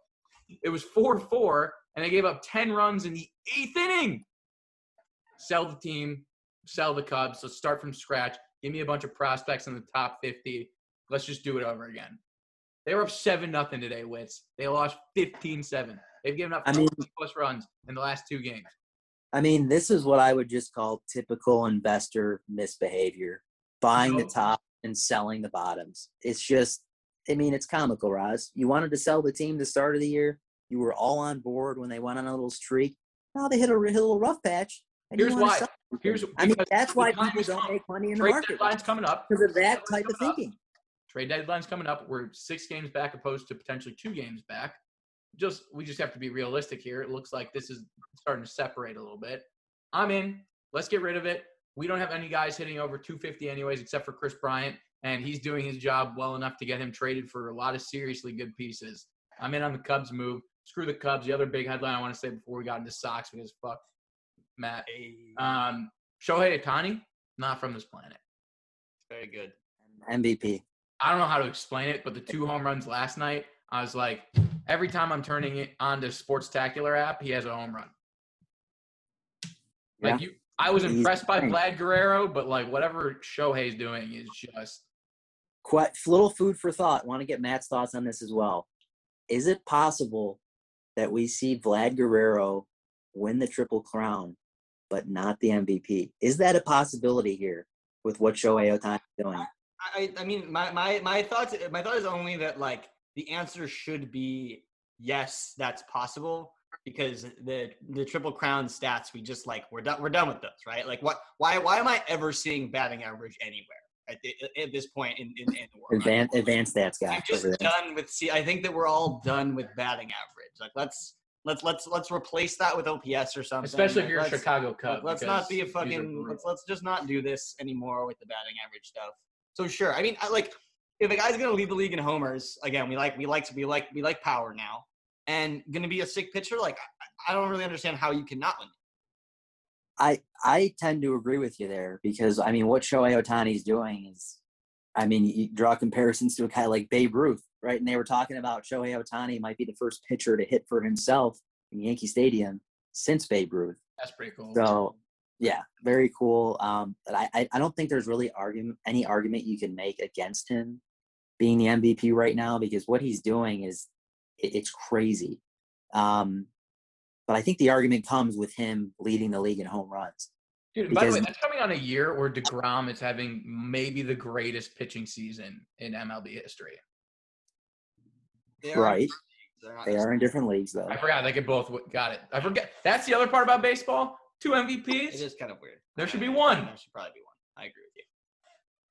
It was four four, and they gave up ten runs in the eighth inning. Sell the team, sell the Cubs. Let's start from scratch. Give me a bunch of prospects in the top fifty. Let's just do it over again. They were up 7 nothing today, Wits. They lost 15 7. They've given up I mean- plus runs in the last two games. I mean, this is what I would just call typical investor misbehavior buying the top and selling the bottoms. It's just, I mean, it's comical, Roz. You wanted to sell the team the start of the year. You were all on board when they went on a little streak. Now they hit a, hit a little rough patch. and you Here's why. sell. Here's I mean, that's why people don't make money in the market. Trade deadline's coming up. because of that Deadline's type of coming up. thinking. Trade deadline's coming up. We're six games back opposed to potentially two games back. Just we just have to be realistic here. It looks like this is starting to separate a little bit. I'm in. Let's get rid of it. We don't have any guys hitting over 250 anyways, except for Kris Bryant, and he's doing his job well enough to get him traded for a lot of seriously good pieces. I'm in on the Cubs move. Screw the Cubs. The other big headline I want to say before we got into Sox because fuck Matt. Um, Shohei Ohtani, not from this planet. Very good. MVP. I don't know how to explain it, but the two home runs last night, I was like, every time I'm turning it on to Sportstacular app, he has a home run. Like Yeah. you, I was He's impressed by insane. Vlad Guerrero, but like whatever Shohei's doing is just Quite little food for thought. Want to get Matt's thoughts on this as well. Is it possible that we see Vlad Guerrero win the Triple Crown, but not the MVP? Is that a possibility here with what Shohei Ohtani is doing? I, I mean, my, my, my thoughts, my thought is only that like the answer should be yes, that's possible. because the the triple crown stats we just like we're done we're done with those right like what why why am I ever seeing batting average anywhere at, the, at this point in, in, in the world? Advanced, advanced stats guy. I'm just done with see I think that we're all done with batting average like let's let's let's let's replace that with OPS or something Especially if you're a let's- Chicago Cub. let's because not be a fucking let's let's just not do this anymore with the batting average stuff. So sure, I mean, I like if a guy's gonna lead the league in homers, again, we like we like we like we like power now, and gonna be a sick pitcher. Like I, I don't really understand how you cannot win. I I tend to agree with you there because I mean what Shohei Ohtani's doing is, I mean you draw comparisons to a guy like Babe Ruth, right? And they were talking about Shohei Ohtani might be the first pitcher to hit for himself in Yankee Stadium since Babe Ruth. That's pretty cool. So yeah, very cool. Um, but I, I I don't think there's really argument any argument you can make against him being the MVP right now because what he's doing is it, it's crazy. Um, but I think the argument comes with him leading the league in home runs. Dude, by the way, that's coming on a year where DeGrom is having maybe the greatest pitching season in MLB history. They are- Right. they're not They are in different leagues though. I forgot they could both got it. I forget. That's the other part about baseball. Two MVPs. It is kind of weird. There should be one. There should probably be one. I agree with you.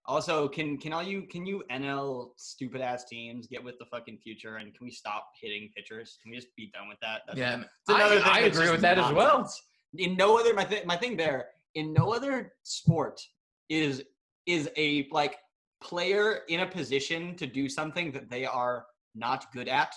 Also, can can all you can you NL stupid ass teams get with the fucking future and can we stop hitting pitchers? Can we just be done with that? That's Yeah, I, thing I agree with that as well. In no other my thing my thing there in no other sport is is a like player in a position to do something that they are not good at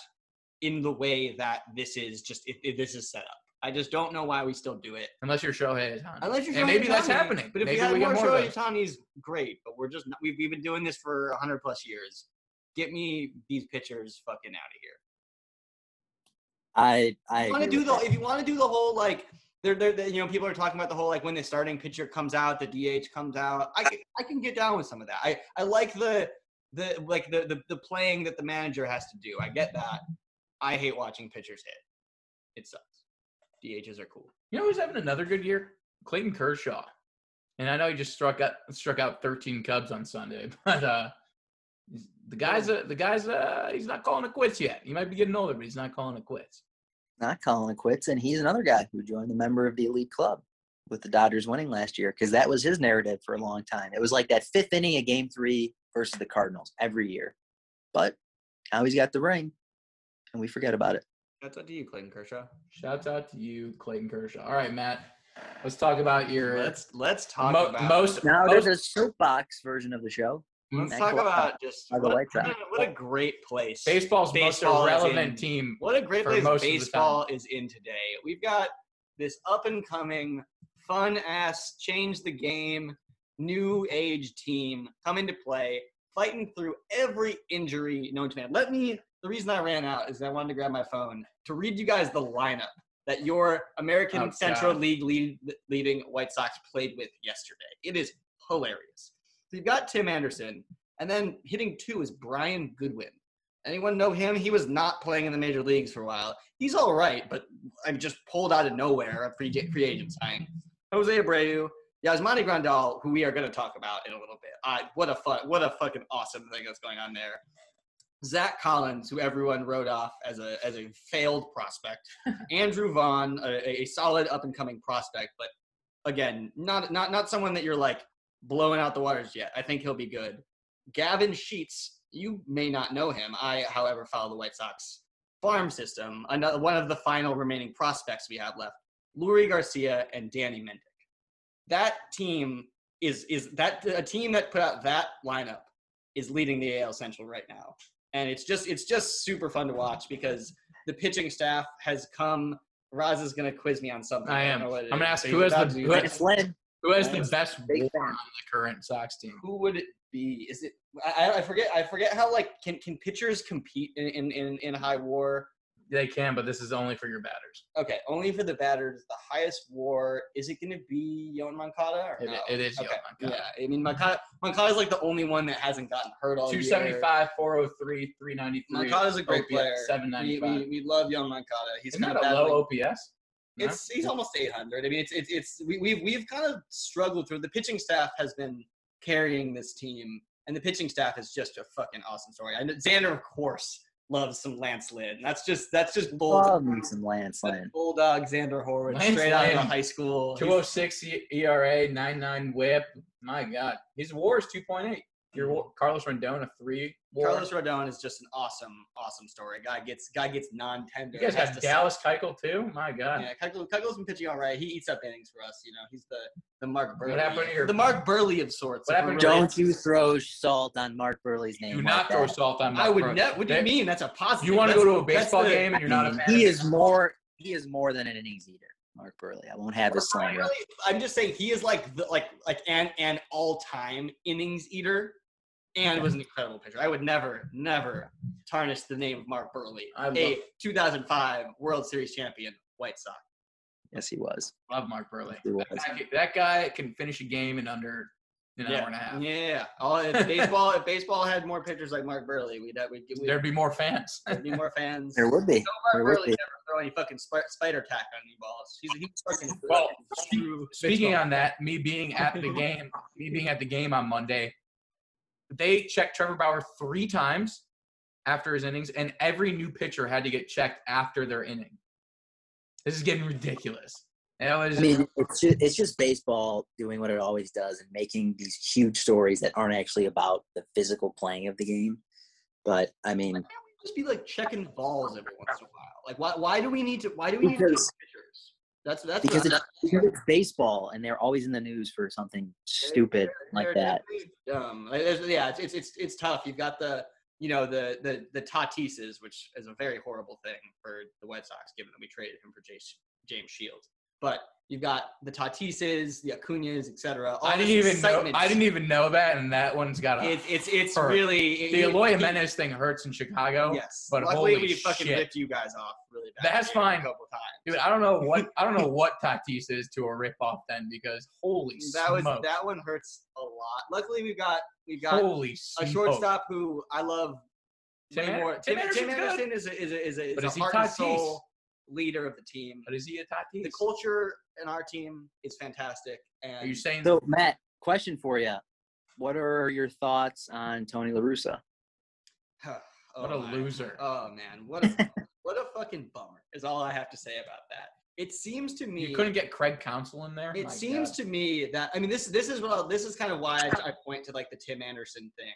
in the way that this is just if, if this is set up. I just don't know why we still do it. Unless you're Shohei Ohtani. Unless you're and Shohei maybe that's happening. But if maybe we had we more get more of Shohei those. Ohtani's great. But we're just not, we've we've been doing this for hundred plus years. Get me these pitchers fucking out of here. I I want to do with the that. if you want to do the whole like they're, they're, they you know people are talking about the whole like when the starting pitcher comes out the DH comes out I can, I can get down with some of that I I like the the like the, the the playing that the manager has to do I get that I hate watching pitchers hit it sucks DHs are cool You know who's having another good year? Clayton Kershaw. And I know he just struck out struck out 13 Cubs on Sunday, but uh the guy's uh, the guy's uh he's not calling it quits yet. He might be getting older, but he's not calling it quits. not calling it quits, and he's another guy who joined the member of the elite club with the Dodgers winning last year because that was his narrative for a long time. It was like that fifth inning of Game Three versus the Cardinals every year, but now he's got the ring, and we forget about it. That's up to you Clayton Kershaw Shouts out to you, Clayton Kershaw. All right, Matt. Let's talk about your let's let's talk mo- about most Now most, there's a soapbox version of the show. let's talk about just what, White what a- what a great place baseball's Baseball most relevant team. What a great place most baseball is in today. We've got this up and coming, fun ass, change the game, new age team come into play, fighting through every injury known to man. Let me, the reason I ran out is I wanted to grab my phone to read you guys the lineup that your American Oh, Central God. League lead, leading White Sox played with yesterday. It is hilarious. So you've got Tim Anderson, and then hitting two is Brian Goodwin. Anyone know him? He was not playing in the major leagues for a while. He's all right, but I'm just pulled out of nowhere, a free, free agent signing. Jose Abreu, Yasmani Grandal, who we are going to talk about in a little bit. Uh, what a fun, what a fucking awesome thing that's going on there. Zack Collins, who everyone wrote off as a as a failed prospect. Andrew Vaughn, a, a solid up and coming prospect, but again, not not not someone that you're like blowing out the waters yet. I think he'll be good. Gavin Sheets, you may not know him. I, however, follow the White Sox farm system. Another one of the final remaining prospects we have left: Leury Garcia and Danny Mendick. That team is is that a team that put out that lineup is leading the AL Central right now, and it's just it's just super fun to watch because the pitching staff has come. Raz is going to quiz me on something. I am. know I'm gonna ask so who has the- who has- Who has the best Big war on the current Sox team? who would it be? Is it? I, I forget. I forget how like can can pitchers compete in in in, in high war? They can, but this is only for your batters. Okay, only for the batters. The highest war is it going to be Yoán Moncada or It, no? it is Okay, Yoán Moncada. Yeah, I mean Moncada. is like the only one that hasn't gotten hurt all year. 275, 403, 393. Moncada's a great OPS, player. We, 795. we, we love young Moncada. He's Isn't kind of a low OPS? No? It's he's almost 800. I mean, it's it's it's we, we've we've kind of struggled through. The pitching staff has been carrying this team, and the pitching staff is just a fucking awesome story. I know Xander, of course, loves some Lance Lynn. That's just that's just bull. Love some Lance that's Lynn. Bulldog Xander Horowitz Lance straight out of high school. Two oh six ERA, nine nine WHIP. My God, his WAR is two point eight. Your wa- Carlos Rodon a three WAR. Carlos Rodon is just an awesome, awesome story. Guy gets guy gets non-tender. you guys has got to Dallas Keuchel too. My God. Yeah, Keuchel, Keuchel's been pitching all right. He eats up innings for us. You know, he's the the Mark Buehrle. What happened to your- the Mark Buehrle of sorts. What happened Don't you throw salt on Mark Buehrle's name. Do like not throw that. salt on. Mark I would Burley. never. What do you That- mean? That's a positive. You want to go to a baseball the- game and you're not a I fan. he is more. He is more than an innings eater, Mark Buehrle. I won't have his Right, slander. really, I'm just saying he is like the, like like an an all time innings eater, and was an incredible pitcher. I would never never tarnish the name of Mark Buehrle, I love- a 2005 World Series champion White Sox. Yes, he was. Love Mark Buehrle. He. That guy, that guy can finish a game in under an yeah. hour and a half. Yeah, all if baseball if baseball had more pitchers like Mark Buehrle, we'd have, we'd, we'd There'd be more fans. there'd be more fans. There would be. Mark There Burley never throw any fucking sp- spider tack on any balls. He's a he's fucking Well, Speaking baseball. on that, me being at the game, me being at the game on Monday, they checked Trevor Bauer three times after his innings, and every new pitcher had to get checked after their inning. This is getting ridiculous. That was, I mean, it's just, it's just baseball doing what it always does and making these huge stories that aren't actually about the physical playing of the game. But I mean, Why can't we just be like checking balls every once in a while? Like why why do we need to why do we need to pitchers? That's that's because it's, it's baseball and they're always in the news for something stupid like they're- that. they're. Like, there's- yeah, it's, it's it's it's tough. You've got the you know the the the Tatises, which is a very horrible thing for the White Sox, given that we traded him for James James Shields. But you've got the Tatises, the Acuñas, etc. I didn't even know. I didn't even know that, and that one's got a. It's it's it's hurt. really the it- Eloy it- Jimenez thing hurts in Chicago. Yes, but luckily holy we fucking shit. ripped you guys off really bad. That's a fine. couple times. Dude, I don't know what I don't know what Tatis is to a rip off then because holy that was smoke. that one hurts a lot. Luckily, we've got we've got holy a smoke. shortstop who I love. Tim way An- more. Tim Tim, Tim. Anderson is a, is a, is a, is But a is he heart and soul leader of the team. But is he a Tatis? The culture in our team is fantastic. And Are you saying So, Matt, question for you: What are your thoughts on Tony La Russa? oh what a my. loser? Oh man, what a what a fucking bummer is all I have to say about that. It seems to me you couldn't get Craig Counsell in there. It My seems God. to me that I mean this this is what this is kind of why I, I point to like the Tim Anderson thing.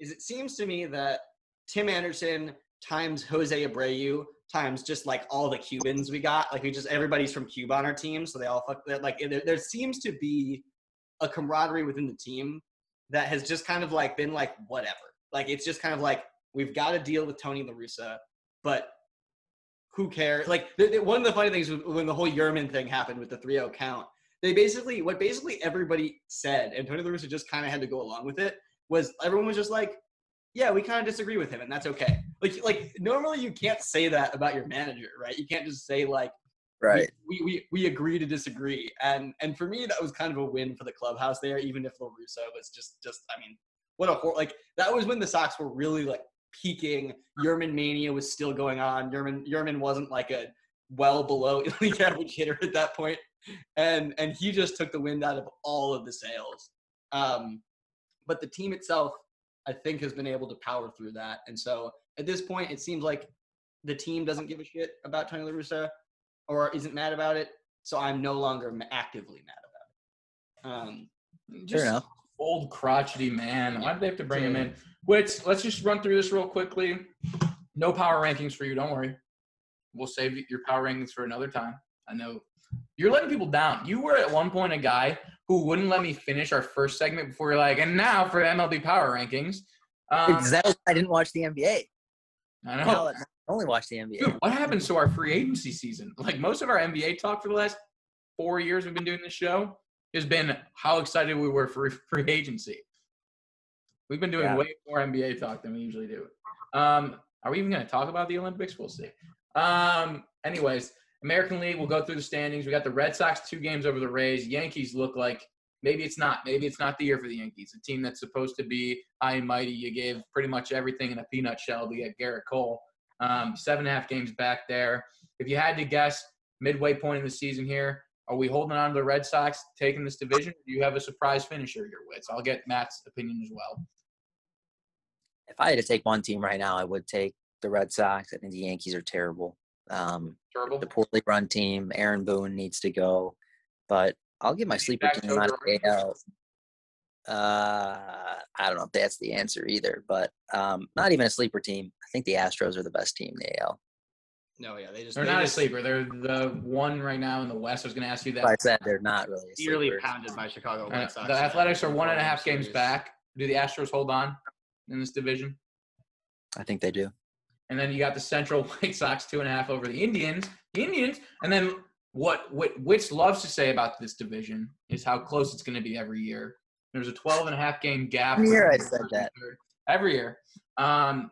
Is it seems to me that Tim Anderson times Jose Abreu times just like all the Cubans we got like we just everybody's from Cuba on our team so they all fuck that like there, there seems to be a camaraderie within the team that has just kind of like been like whatever like it's just kind of like we've got to deal with Tony La Russa but who cares? Like the, the- one of the funny things when the whole Yermín thing happened with the 3-0 count, they basically what basically everybody said, and Tony La Russa just kind of had to go along with it, was everyone was just like, "Yeah, we kind of disagree with him, and that's okay." Like like normally you can't say that about your manager, right? You can't just say like, Right. we, we we agree to disagree and and for me that was kind of a win for the clubhouse there even if La Russa was just just I mean what a hor- like that was when the Sox were really like peaking Yermín mania was still going on Yermín Yermín wasn't like a well below elite average hitter at that point and and he just took the wind out of all of the sails um but the team itself I think has been able to power through that and so at this point it seems like the team doesn't give a shit about Tony La Russa or isn't mad about it. So I'm no longer actively mad about it. Um, Just enough. old crotchety man. Why did they have to bring him in? Which let's just run through this real quickly. No power rankings for you. Don't worry. We'll save your power rankings for another time. I know you're letting people down. You were at one point a guy who wouldn't let me finish our first segment before you're like, and now for MLB power rankings. Um, Because I didn't watch the NBA. I Now know. I only watch the NBA. Dude, what happens to our free agency season? Like most of our NBA talk for the last four years we've been doing this show has been how excited we were for free agency. We've been doing Yeah. way more NBA talk than we usually do. Um, are we even going to talk about the Olympics? We'll see. Um, anyways, American League, we'll go through the standings. We got the Red Sox two games over the Rays. Yankees look like maybe it's not. Maybe it's not the year for the Yankees. A team that's supposed to be high and mighty. You gave pretty much everything in a peanut shell to get Gerrit Cole. Um, seven and a half games back there. If you had to guess midway point in the season here, are we holding on to the Red Sox taking this division? Do you have a surprise finisher you're with? So I'll get Matt's opinion as well. If I had to take one team right now, I would take the Red Sox. I think the Yankees are terrible. Um, Terrible. the poorly run team. Aaron Boone needs to go, but I'll give my sleeper team out of AL. Uh, I don't know if that's the answer either, but um, not even a sleeper team. I think the Astros are the best team in the AL. No, yeah, they just They're they not a sleeper. They're the one right now in the West. I was going to ask you that. I said they're not really a Nearly sleeper. pounded by Chicago Uh, White Sox. the Athletics are one and a World half games back. Do the Astros hold on in this division? I think they do. And then you got the Central White Sox two and a half over the Indians. The Indians, and then what? What Witch loves to say about this division is how close it's going to be every year. There's a 12 and a half game gap. Every year I said that. Every year. Um,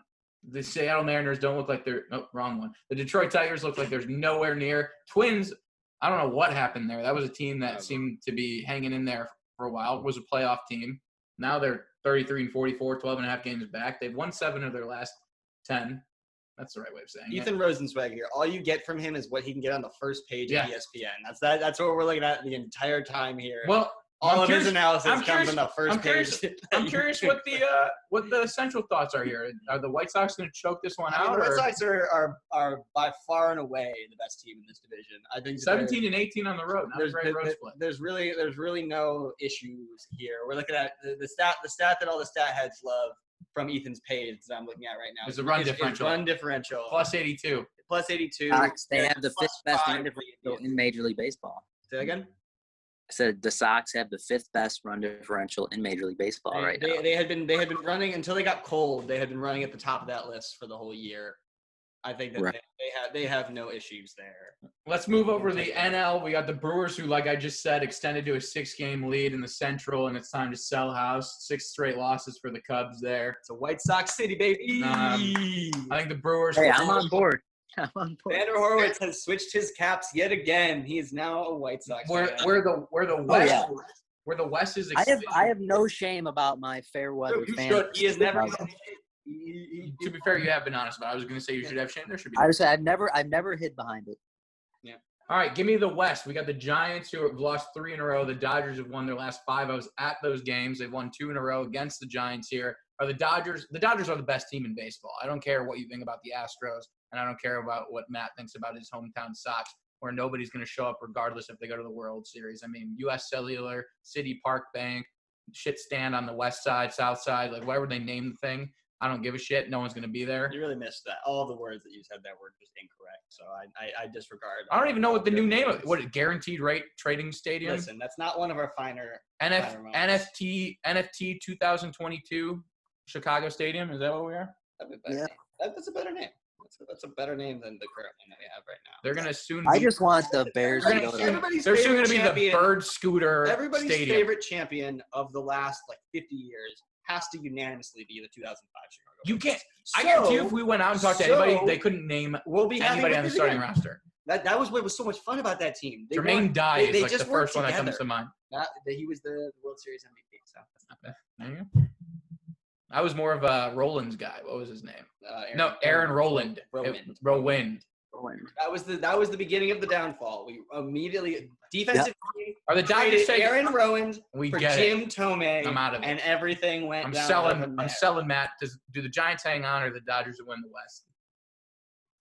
the Seattle Mariners don't look like they're no wrong one. The Detroit Tigers look like there's nowhere near. Twins, I don't know what happened there. That was a team that seemed to be hanging in there for a while. It was a playoff team. Now they're 33 and 44, 12 and a half games back. They've won seven of their last 10. That's the right way of saying it. Ethan Rosenzweig here. All you get from him is what he can get on the first page Yeah. of ESPN. That's that. That's what we're looking at the entire time here. Well, all I'm of curious- his analysis I'm comes curious- on the 1st I'm curious- page. I'm curious what the uh, what the central thoughts are here. Are the White Sox going to choke this one I mean, out? the or Sox are, are are by far and away the best team in this division. I think 17 and 18 on the road. Not a there's, great there- road split. there's really there's really no issues here. We're looking at the, the stat the stat that all the stat heads love from Ethan's page that I'm looking at right now. Is a run differential. run differential Plus 82. plus 82. Sox, they have the plus fifth best run differential in Major League Baseball. Say that again. I said the Sox have the fifth best run differential in Major League Baseball They, right they, now. they had been they had been running until they got cold. They had been running at the top of that list for the whole year. I think that Right. they, they have they have no issues there. Let's move over to the NL. We got the Brewers, who, like I just said, extended to a six-game lead in the Central, and it's time to sell house. Six straight losses for the Cubs there. It's a White Sox city, baby. Um, I think the Brewers. Hey, I'm on board. I'm on board. Xander Horowitz has switched his caps yet again. He is now a White Sox Where, fan. where the where the West yeah. where the West is. I have I have no shame about my fair weather you fan. should. He has never. I he- he- To be fair, you have been honest, but I was going to say you should have shame. There should be. I just I've never I've never hid behind it. Yeah. All right, give me the West. We got the Giants who have lost three in a row. The Dodgers have won their last five. I was at those games. They've won two in a row against the Giants here. Are the Dodgers? The Dodgers are the best team in baseball. I don't care what you think about the Astros, and I don't care about what Matt thinks about his hometown Sox, where nobody's going to show up regardless if they go to the World Series. I mean, U.S. Cellular, City Park Bank, shit stand on the west side, south side, like whatever they name the thing. I don't give a shit. No one's going to be there. You really missed that. All the words that you said that were just incorrect. So I, I, I disregard. I don't even know what the new name of of what guaranteed rate trading stadium. Listen, that's not one of our finer. NF, Fire Mounts. NFT NFT 2022 Chicago Stadium. Is that what we are? That'd be better Yeah. That, that's a better name. That's a, that's a better name than the current one that we have right now. They're gonna soon. I just want the Bears to They're go gonna- They're soon gonna be the Bird Scooter Everybody's Stadium. favorite champion of the last like 50 years has to unanimously be the 2005 Chicago. You can't. I guarantee you, if we went out and talked to anybody, they couldn't name We'll be anybody on the starting again. roster. That that was what was so much fun about that team. They Jermaine won- Dye they- is they like just worked first one that comes together. to mind. That, that he was the, the World Series MVP. So There you go. I was more of a Rollins guy. What was his name? uh, No, Aaron Roland. Roland. Rowland. That was the that was the beginning of the downfall. We immediately defensive team Are the Dodgers traded saying Aaron Rowand we for get it? Jim Thome, I'm out of it. and everything went. I'm downhill selling. I'm there. selling Matt. Does do the Giants hang on or the Dodgers win the West?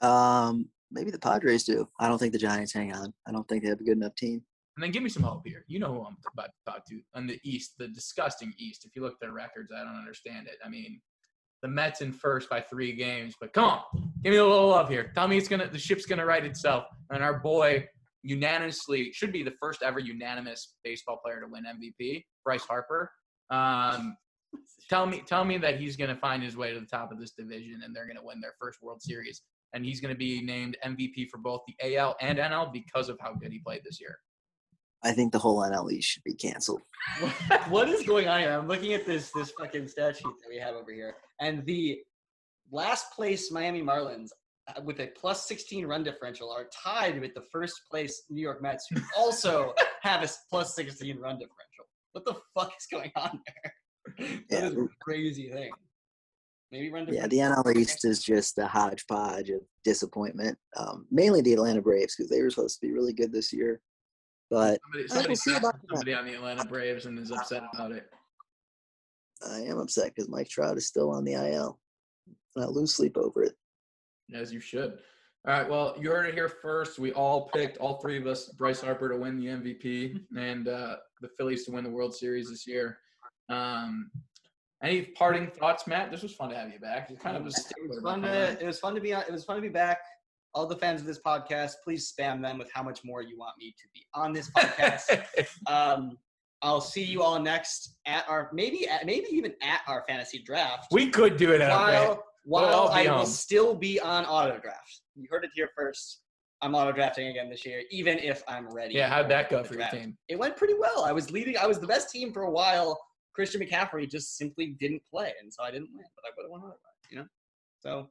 Um, maybe the Padres do. I don't think the Giants hang on. I don't think they have a good enough team. And then give me some hope here. You know who I'm about to talk to on the East, the disgusting East. If you look at their records, I don't understand it. I mean, the Mets in first by three games, but come on, give me a little love here. Tell me it's gonna, the ship's gonna right itself. And our boy unanimously should be the first ever unanimous baseball player to win MVP, Bryce Harper. Um, tell me, tell me that he's gonna find his way to the top of this division, and they're gonna win their first World Series. And he's to be named MVP for both the AL and NL because of how good he played this year. I think the whole NL East should be canceled. what is going on here? I'm looking at this this fucking stat sheet that we have over here, and the last place Miami Marlins uh, with a plus 16 run differential are tied with the first place New York Mets, who also have a 16 run differential. What the fuck is going on there? That Yeah. is a crazy thing. Maybe run Yeah, the NL East is just a hodgepodge of disappointment. Um, mainly the Atlanta Braves because they were supposed to be really good this year. But Somebody, I somebody, will see texted about that. somebody on the Atlanta Braves and is upset about it. I am upset because Mike Trout is still on the IL. And I lose sleep over it. As you should. All right. Well, you heard it here first. We all picked, all three of us, Bryce Harper to win the MVP and uh, the Phillies to win the World Series this year. Um, any parting thoughts, Matt? This was fun to have you back. It kind of was. It was fun to. It was fun to be. on It was fun to be back. All the fans of this podcast, please spam them with how much more you want me to be on this podcast. um, I'll see you all next at our maybe at, maybe even at our fantasy draft. we could do it while while I will still be on auto draft. You heard it here first. I'm auto drafting again this year, even if I'm ready. Yeah, how'd that go for your team? It went pretty well. I was leading. I was the best team for a while. Christian McCaffrey just simply didn't play, and so I didn't win. But I would have won otherwise. You know. So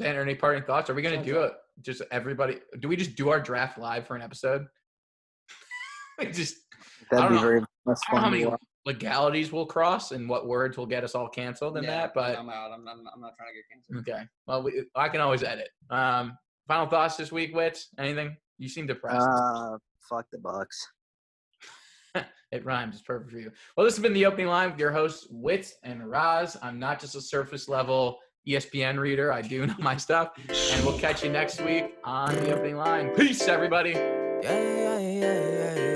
Xander, any parting thoughts? Are we going to do it? Just everybody? Do we just do our draft live for an episode? we just I That'd don't be know. very much I don't know how many watch. legalities will cross and what words will get us all canceled in yeah, that. But I'm out. I'm, I'm, I'm not trying to get canceled. okay, well, we, I can always edit. Um, final thoughts this week, Wits? Anything? You seem depressed. Uh, fuck the Bucks. it rhymes. It's perfect for you. Well, this has been the opening line with your hosts, Wits and Raz. I'm not just a surface level ESPN reader. I do know my stuff. And we'll catch you next week on the opening line. Peace, everybody. Yeah, yeah, yeah.